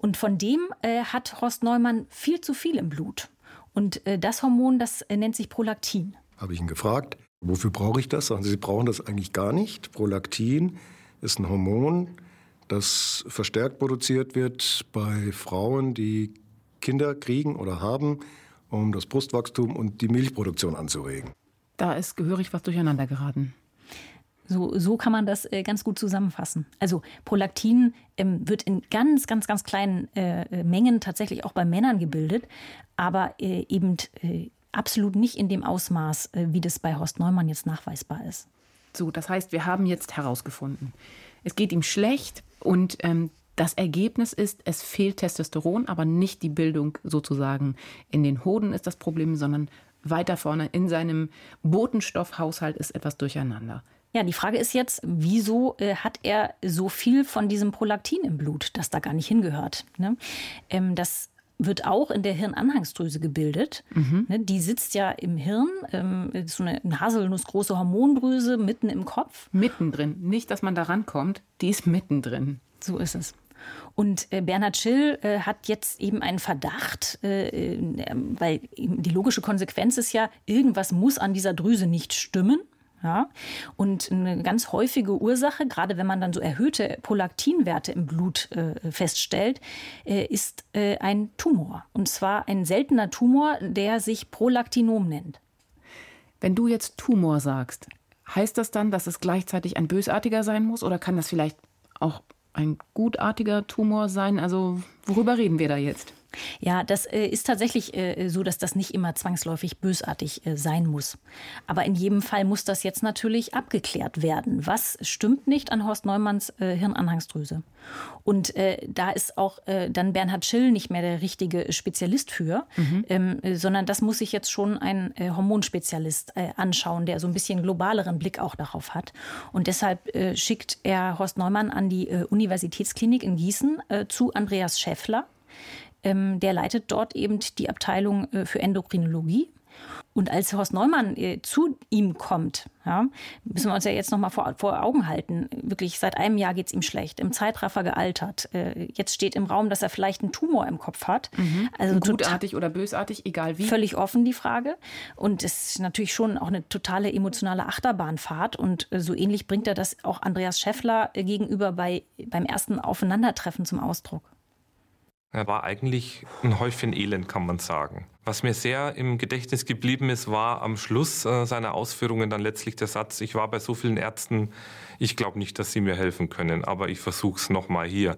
Und von dem äh, hat Horst Neumann viel zu viel im Blut. Und das Hormon, das nennt sich Prolaktin.
Habe ich ihn gefragt, wofür brauche ich das? Sagen Sie, Sie brauchen das eigentlich gar nicht. Prolaktin ist ein Hormon, das verstärkt produziert wird bei Frauen, die Kinder kriegen oder haben, um das Brustwachstum und die Milchproduktion anzuregen.
Da ist gehörig was durcheinander geraten.
So, so kann man das äh, ganz gut zusammenfassen. Also Prolaktin ähm, wird in ganz, ganz, ganz kleinen äh, äh, Mengen tatsächlich auch bei Männern gebildet, aber äh, eben äh, absolut nicht in dem Ausmaß, äh, wie das bei Horst Neumann jetzt nachweisbar ist.
So, das heißt, wir haben jetzt herausgefunden, es geht ihm schlecht und ähm, das Ergebnis ist, es fehlt Testosteron, aber nicht die Bildung sozusagen in den Hoden ist das Problem, sondern weiter vorne in seinem Botenstoffhaushalt ist etwas durcheinander.
Ja, die Frage ist jetzt, wieso äh, hat er so viel von diesem Prolaktin im Blut, das da gar nicht hingehört? Ne? Ähm, das wird auch in der Hirnanhangsdrüse gebildet. Mhm. Ne, die sitzt ja im Hirn, ähm, so eine, eine haselnussgroße Hormondrüse mitten im Kopf.
Mittendrin. Nicht, dass man da rankommt, die ist mittendrin.
So ist es. Und äh, Bernhard Schill äh, hat jetzt eben einen Verdacht, äh, äh weil die logische Konsequenz ist ja, irgendwas muss an dieser Drüse nicht stimmen. Ja? Und eine ganz häufige Ursache, gerade wenn man dann so erhöhte Prolaktinwerte im Blut äh, feststellt, äh, ist äh, ein Tumor. Und zwar ein seltener Tumor, der sich Prolaktinom nennt.
Wenn du jetzt Tumor sagst, heißt das dann, dass es gleichzeitig ein bösartiger sein muss oder kann das vielleicht auch ein gutartiger Tumor sein? Also worüber reden wir da jetzt?
Ja, das äh, ist tatsächlich äh, so, dass das nicht immer zwangsläufig bösartig äh, sein muss. Aber in jedem Fall muss das jetzt natürlich abgeklärt werden. Was stimmt nicht an Horst Neumanns äh, Hirnanhangsdrüse? Und äh, da ist auch äh, dann Bernhard Schill nicht mehr der richtige Spezialist für, mhm. ähm, sondern das muss sich jetzt schon ein Hormonspezialist anschauen, der so ein bisschen globaleren Blick auch darauf hat. Und deshalb schickt er Horst Neumann an die Universitätsklinik in Gießen zu Andreas Schäffler der leitet dort eben die Abteilung äh, für Endokrinologie. Und als Horst Neumann äh, zu ihm kommt, ja, müssen wir uns ja jetzt noch mal vor, vor Augen halten. Wirklich, seit einem Jahr geht es ihm schlecht, im Zeitraffer gealtert. Äh, jetzt steht im Raum, dass er vielleicht einen Tumor im Kopf hat.
Mhm. Also Gutartig oder bösartig, egal wie.
Völlig offen die Frage. Und es ist natürlich schon auch eine totale emotionale Achterbahnfahrt. Und so ähnlich bringt er das auch Andreas Schäffler gegenüber bei, beim ersten Aufeinandertreffen zum Ausdruck.
Er war eigentlich ein Häufchen Elend, kann man sagen. Was mir sehr im Gedächtnis geblieben ist, war am Schluss äh, seiner Ausführungen dann letztlich der Satz, ich war bei so vielen Ärzten, ich glaube nicht, dass sie mir helfen können, aber ich versuche es nochmal hier.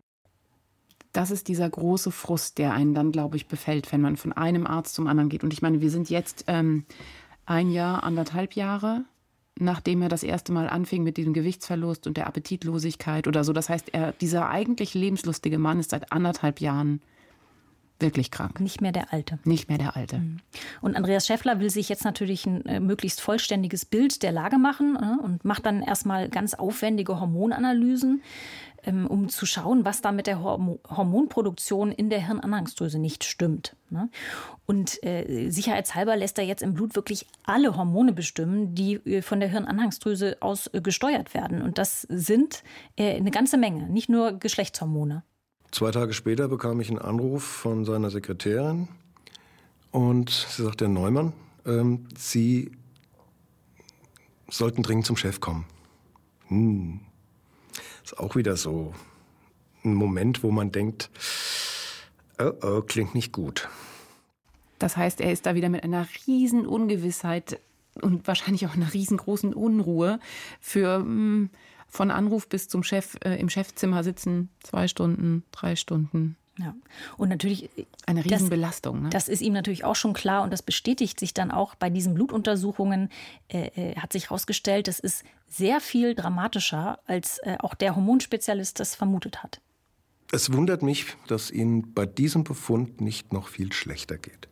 Das ist dieser große Frust, der einen dann, glaube ich, befällt, wenn man von einem Arzt zum anderen geht. Und ich meine, wir sind jetzt ähm, ein Jahr, anderthalb Jahre nachdem er das erste Mal anfing mit diesem Gewichtsverlust und der Appetitlosigkeit oder so. Das heißt, er, dieser eigentlich lebenslustige Mann ist seit anderthalb Jahren wirklich krank.
Nicht mehr der Alte.
Nicht mehr der Alte. Mhm.
Und Andreas Schäffler will sich jetzt natürlich ein äh, möglichst vollständiges Bild der Lage machen äh, und macht dann erstmal ganz aufwendige Hormonanalysen. Ähm, um zu schauen, was da mit der Hormonproduktion in der Hirnanhangsdrüse nicht stimmt. Ne? Und äh, sicherheitshalber lässt er jetzt im Blut wirklich alle Hormone bestimmen, die äh, von der Hirnanhangsdrüse aus äh, gesteuert werden. Und das sind eine ganze Menge, nicht nur Geschlechtshormone.
Zwei Tage später bekam ich einen Anruf von seiner Sekretärin und sie sagte, Herr Neumann, ähm, Sie sollten dringend zum Chef kommen. Hm. Ist auch wieder so ein Moment, wo man denkt, oh, oh, klingt nicht gut.
Das heißt, er ist da wieder mit einer riesen Ungewissheit und wahrscheinlich auch einer riesengroßen Unruhe für mh, hm, von Anruf bis zum Chef äh, im Chefzimmer sitzen, zwei Stunden, drei Stunden.
Ja. Und natürlich
eine Riesenbelastung.
Das, ne? das ist ihm natürlich auch schon klar und das bestätigt sich dann auch bei diesen Blutuntersuchungen. Äh, äh, hat sich herausgestellt, das ist sehr viel dramatischer, als äh, auch der Hormonspezialist das vermutet hat.
Es wundert mich, dass Ihnen bei diesem Befund nicht noch viel schlechter geht.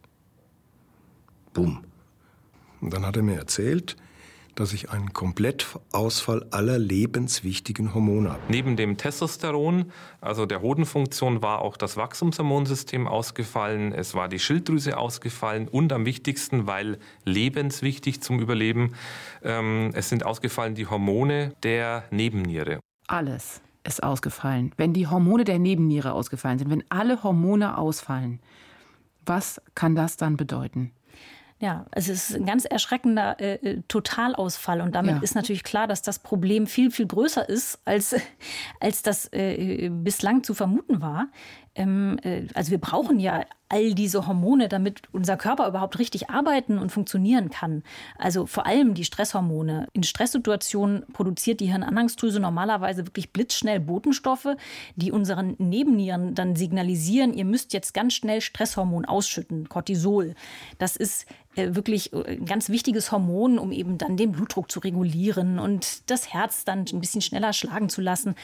Bumm. Und dann hat er mir erzählt, dass ich einen Komplettausfall aller lebenswichtigen Hormone habe.
Neben dem Testosteron, also der Hodenfunktion, war auch das Wachstumshormonsystem ausgefallen, es war die Schilddrüse ausgefallen und am wichtigsten, weil lebenswichtig zum Überleben, ähm, es sind ausgefallen die Hormone der Nebenniere.
Alles ist ausgefallen. Wenn die Hormone der Nebenniere ausgefallen sind, wenn alle Hormone ausfallen, was kann das dann bedeuten?
Ja, es ist ein ganz erschreckender äh, äh, Totalausfall. Und damit ja. ist natürlich klar, dass das Problem viel, viel größer ist, als, als das äh, bislang zu vermuten war. Ähm, äh, also wir brauchen ja all diese Hormone, damit unser Körper überhaupt richtig arbeiten und funktionieren kann. Also vor allem die Stresshormone. In Stresssituationen produziert die Hirnanhangsdrüse normalerweise wirklich blitzschnell Botenstoffe, die unseren Nebennieren dann signalisieren, ihr müsst jetzt ganz schnell Stresshormon ausschütten, Cortisol. Das ist äh, wirklich äh, ein ganz wichtiges Hormon, um eben dann den Blutdruck zu regulieren und das Herz dann ein bisschen schneller schlagen zu lassen,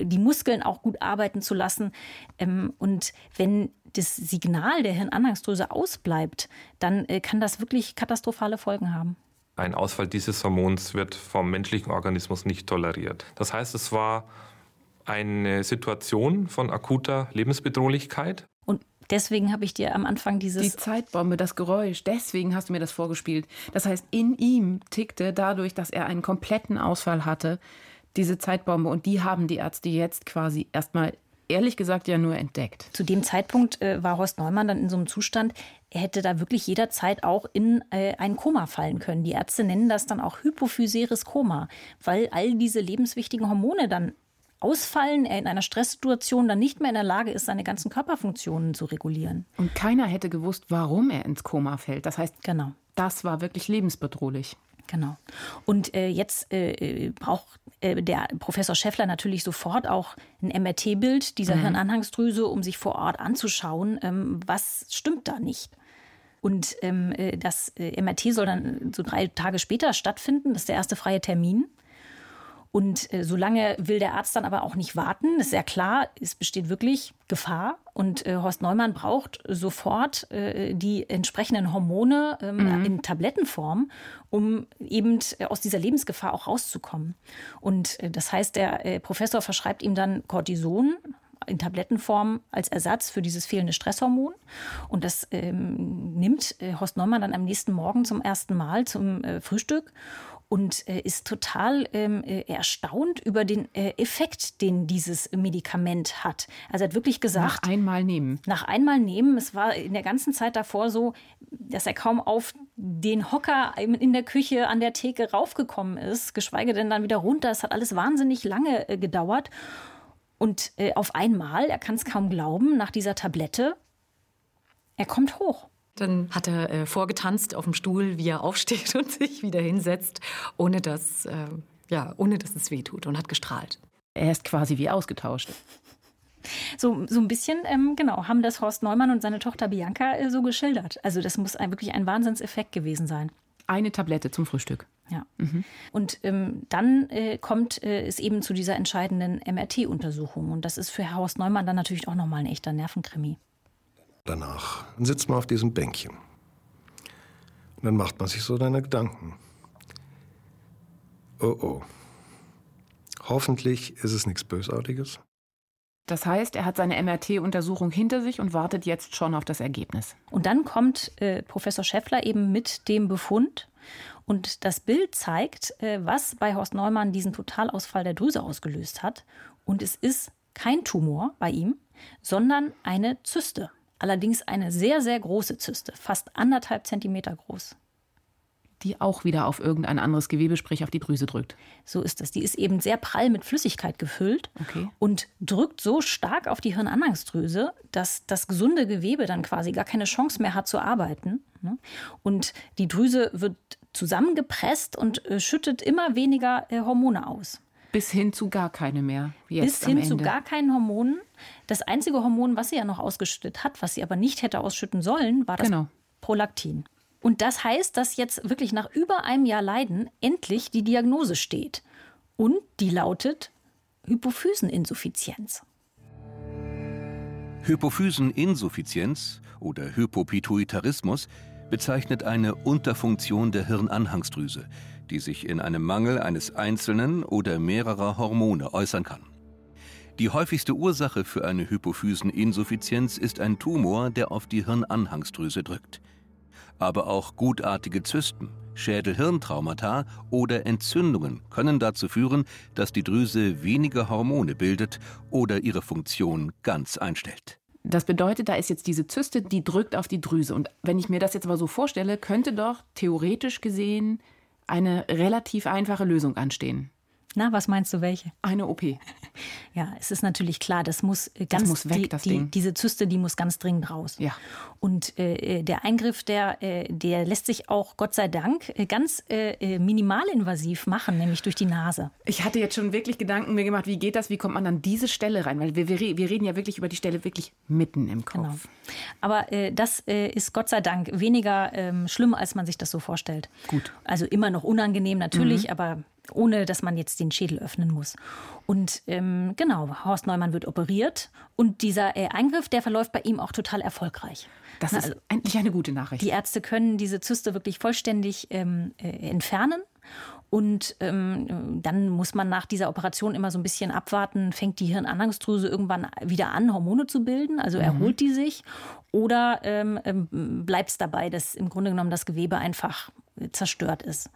die Muskeln auch gut arbeiten zu lassen. Ähm, und wenn das Signal der Hirnanhangsdrüse ausbleibt, dann äh, kann das wirklich katastrophale Folgen haben.
Ein Ausfall dieses Hormons wird vom menschlichen Organismus nicht toleriert. Das heißt, es war eine Situation von akuter Lebensbedrohlichkeit.
Und deswegen habe ich dir am Anfang dieses.
Die Zeitbombe, das Geräusch, deswegen hast du mir das vorgespielt. Das heißt, in ihm tickte dadurch, dass er einen kompletten Ausfall hatte, diese Zeitbombe. Und die haben die Ärzte jetzt quasi erstmal ehrlich gesagt ja nur entdeckt.
Zu dem Zeitpunkt äh, war Horst Neumann dann in so einem Zustand, er hätte da wirklich jederzeit auch in äh, ein Koma fallen können. Die Ärzte nennen das dann auch hypophyseres Koma, weil all diese lebenswichtigen Hormone dann ausfallen, er in einer Stresssituation dann nicht mehr in der Lage ist, seine ganzen Körperfunktionen zu regulieren.
Und keiner hätte gewusst, warum er ins Koma fällt. Das heißt,
genau.
das war wirklich lebensbedrohlich.
Genau. Und äh, jetzt äh, braucht äh, der Professor Schäffler natürlich sofort auch ein MRT-Bild dieser mhm. Hirnanhangsdrüse, um sich vor Ort anzuschauen, ähm, was stimmt da nicht. Und ähm, äh, das äh, MRT soll dann so drei Tage später stattfinden. Das ist der erste freie Termin. Und äh, solange will der Arzt dann aber auch nicht warten. Das ist ja klar, es besteht wirklich Gefahr. Und äh, Horst Neumann braucht sofort äh, die entsprechenden Hormone ähm, mhm. in Tablettenform, um eben äh, aus dieser Lebensgefahr auch rauszukommen. Und äh, das heißt, der äh, Professor verschreibt ihm dann Cortison, in Tablettenform als Ersatz für dieses fehlende Stresshormon. Und das ähm, nimmt äh, Horst Neumann dann am nächsten Morgen zum ersten Mal zum äh, Frühstück und äh, ist total ähm, äh, erstaunt über den äh, Effekt, den dieses Medikament hat. Also er hat wirklich gesagt.
Nach einmal nehmen.
Nach einmal nehmen. Es war in der ganzen Zeit davor so, dass er kaum auf den Hocker in der Küche an der Theke raufgekommen ist, geschweige denn dann wieder runter. Es hat alles wahnsinnig lange äh, gedauert. Und äh, auf einmal, er kann es kaum glauben, nach dieser Tablette, er kommt hoch.
Dann hat er äh, vorgetanzt auf dem Stuhl, wie er aufsteht und sich wieder hinsetzt, ohne dass, äh, ja, ohne dass es wehtut und hat gestrahlt.
Er ist quasi wie ausgetauscht.
So, so ein bisschen, ähm, genau, haben das Horst Neumann und seine Tochter Bianca äh, so geschildert. Also das muss ein, wirklich ein Wahnsinnseffekt gewesen sein.
Eine Tablette zum Frühstück.
Ja. Mhm. Und ähm, dann äh, kommt äh, es eben zu dieser entscheidenden MRT-Untersuchung. Und das ist für Horst Neumann dann natürlich auch nochmal ein echter Nervenkrimi
danach. Dann sitzt man auf diesem Bänkchen. Und dann macht man sich so seine Gedanken. Oh oh. Hoffentlich ist es nichts Bösartiges.
Das heißt, er hat seine MRT-Untersuchung hinter sich und wartet jetzt schon auf das Ergebnis.
Und dann kommt äh, Professor Schäffler eben mit dem Befund. Und das Bild zeigt, äh, was bei Horst Neumann diesen Totalausfall der Drüse ausgelöst hat. Und es ist kein Tumor bei ihm, sondern eine Zyste allerdings eine sehr, sehr große Zyste, fast anderthalb Zentimeter groß.
die auch wieder auf irgendein anderes Gewebe, sprich auf die Drüse drückt.
So ist das. Die ist eben sehr prall mit Flüssigkeit gefüllt
okay.
und drückt so stark auf die Hirnanhangsdrüse, dass das gesunde Gewebe dann quasi gar keine Chance mehr hat zu arbeiten. Ne? Und die Drüse wird zusammengepresst und äh, schüttet immer weniger äh, Hormone aus.
Bis hin zu gar keine mehr. Bis
hin zu gar keinen Hormonen. Das einzige Hormon, was sie ja noch ausgeschüttet hat, was sie aber nicht hätte ausschütten sollen, war das genau. Prolaktin. Und das heißt, dass jetzt wirklich nach über einem Jahr Leiden endlich die Diagnose steht. Und die lautet Hypophyseninsuffizienz.
Hypophyseninsuffizienz oder Hypopituitarismus bezeichnet eine Unterfunktion der Hirnanhangsdrüse, die sich in einem Mangel eines einzelnen oder mehrerer Hormone äußern kann. Die häufigste Ursache für eine Hypophyseninsuffizienz ist ein Tumor, der auf die Hirnanhangsdrüse drückt aber auch gutartige Zysten, Schädel-Hirntraumata oder Entzündungen können dazu führen, dass die Drüse weniger Hormone bildet oder ihre Funktion ganz einstellt.
Das bedeutet, da ist jetzt diese Zyste, die drückt auf die Drüse. Und wenn ich mir das jetzt aber so vorstelle, könnte doch theoretisch gesehen eine relativ einfache Lösung anstehen.
Na, was meinst du, welche?
Eine OP.
Ja, es ist natürlich klar, das muss äh, ganz
das muss weg,
die,
das
die,
Ding.
diese Zyste, die muss ganz dringend raus.
Ja.
Und äh, der Eingriff, der, äh, der lässt sich auch Gott sei Dank äh, ganz äh, minimalinvasiv machen, nämlich durch die Nase.
Ich hatte jetzt schon wirklich Gedanken mir gemacht, wie geht das, wie kommt man an diese Stelle rein? Weil wir, wir, wir reden ja wirklich über die Stelle wirklich mitten im Kopf.
Genau. Aber äh, das ist Gott sei Dank weniger ähm, schlimm, als man sich das so vorstellt.
Gut.
Also immer noch unangenehm natürlich,
Mhm.
aber ohne dass man jetzt den Schädel öffnen muss. Und ähm, genau, Horst Neumann wird operiert und dieser äh, Eingriff, der verläuft bei ihm auch total erfolgreich.
Das
Na,
ist
also,
endlich eine gute Nachricht.
die Ärzte können diese Zyste wirklich vollständig ähm, äh, entfernen. Und ähm, dann muss man nach dieser Operation immer so ein bisschen abwarten, fängt die Hirnanhangsdrüse irgendwann wieder an, Hormone zu bilden, also erholt die sich, oder ähm, ähm, bleibt es dabei, dass im Grunde genommen das Gewebe einfach äh, zerstört ist.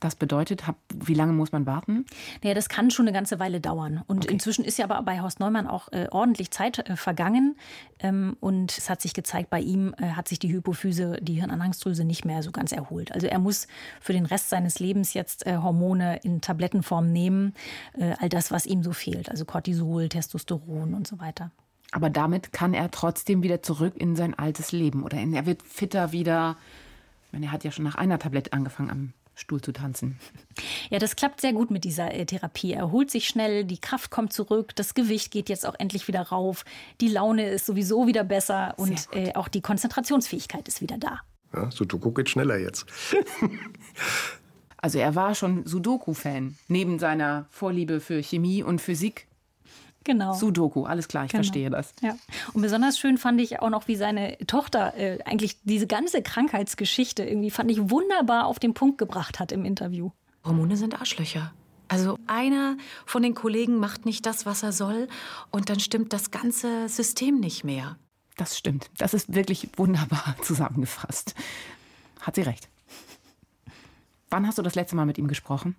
Das bedeutet, hab, wie lange muss man warten?
Naja, das kann schon eine ganze Weile dauern. Und
Okay.
inzwischen ist ja aber bei Horst Neumann auch äh, ordentlich Zeit äh, vergangen. Ähm, und es hat sich gezeigt, bei ihm äh, hat sich die Hypophyse, die Hirnanhangsdrüse, nicht mehr so ganz erholt. Also er muss für den Rest seines Lebens jetzt äh, Hormone in Tablettenform nehmen. Äh, all das, was ihm so fehlt. Also Cortisol, Testosteron und so weiter.
Aber damit kann er trotzdem wieder zurück in sein altes Leben. Oder in, er wird fitter wieder. Ich meine, er hat ja schon nach einer Tablette angefangen, am Stuhl zu tanzen.
Ja, das klappt sehr gut mit dieser äh, Therapie. Er erholt sich schnell, die Kraft kommt zurück, das Gewicht geht jetzt auch endlich wieder rauf, die Laune ist sowieso wieder besser und äh, auch die Konzentrationsfähigkeit ist wieder da.
Ja, Sudoku geht schneller jetzt.
Also er war schon Sudoku-Fan. Neben seiner Vorliebe für Chemie und Physik.
Genau.
Sudoku, alles klar, ich
Genau.
verstehe das.
Ja. Und besonders schön fand ich auch noch, wie seine Tochter äh, eigentlich diese ganze Krankheitsgeschichte irgendwie, fand ich wunderbar auf den Punkt gebracht hat im Interview.
Hormone sind Arschlöcher. Also einer von den Kollegen macht nicht das, was er soll, und dann stimmt das ganze System nicht mehr.
Das stimmt. Das ist wirklich wunderbar zusammengefasst. Hat sie recht. Wann hast du das letzte Mal mit ihm gesprochen?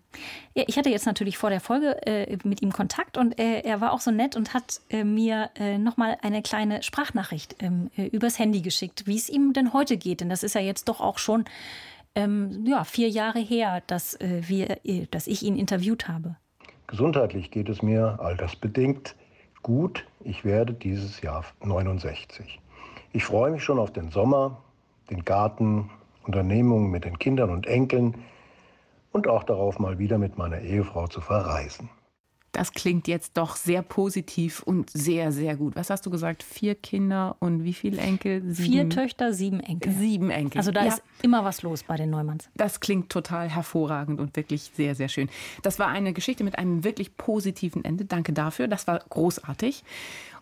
Ja, ich hatte jetzt natürlich vor der Folge äh, mit ihm Kontakt und äh, er war auch so nett und hat äh, mir äh, nochmal eine kleine Sprachnachricht ähm, äh, übers Handy geschickt, wie es ihm denn heute geht. Denn das ist ja jetzt doch auch schon ähm, ja, vier Jahre her, dass, äh, wir, äh, dass ich ihn interviewt habe.
Gesundheitlich geht es mir altersbedingt gut. Ich werde dieses Jahr 69. Ich freue mich schon auf den Sommer, den Garten, Unternehmungen mit den Kindern und Enkeln und auch darauf, mal wieder mit meiner Ehefrau zu verreisen.
Das klingt jetzt doch sehr positiv und sehr, sehr gut. Was hast du gesagt? Vier Kinder und wie viele Enkel?
Vier Töchter, sieben Enkel.
Sieben Enkel.
Also da
Ja.
ist immer was los bei den Neumanns.
Das klingt total hervorragend und wirklich sehr, sehr schön. Das war eine Geschichte mit einem wirklich positiven Ende. Danke dafür. Das war großartig.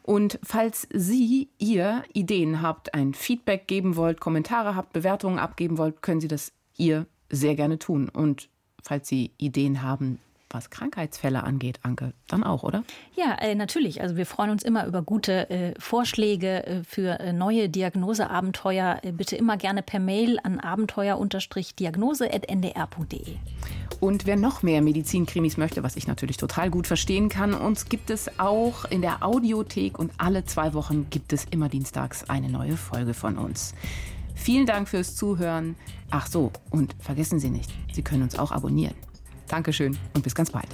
Und falls Sie, ihr Ideen habt, ein Feedback geben wollt, Kommentare habt, Bewertungen abgeben wollt, können Sie das ihr sehr gerne tun. Und falls Sie Ideen haben, was Krankheitsfälle angeht, Anke, dann auch, oder?
Ja, äh, natürlich. Also wir freuen uns immer über gute äh, Vorschläge äh, für äh, neue Diagnoseabenteuer. Äh, bitte immer gerne per Mail an abenteuer-diagnose.ndr.de.
Und wer noch mehr Medizinkrimis möchte, was ich natürlich total gut verstehen kann, uns gibt es auch in der Audiothek und alle zwei Wochen gibt es immer dienstags eine neue Folge von uns. Vielen Dank fürs Zuhören. Ach so, und vergessen Sie nicht, Sie können uns auch abonnieren. Dankeschön und bis ganz bald.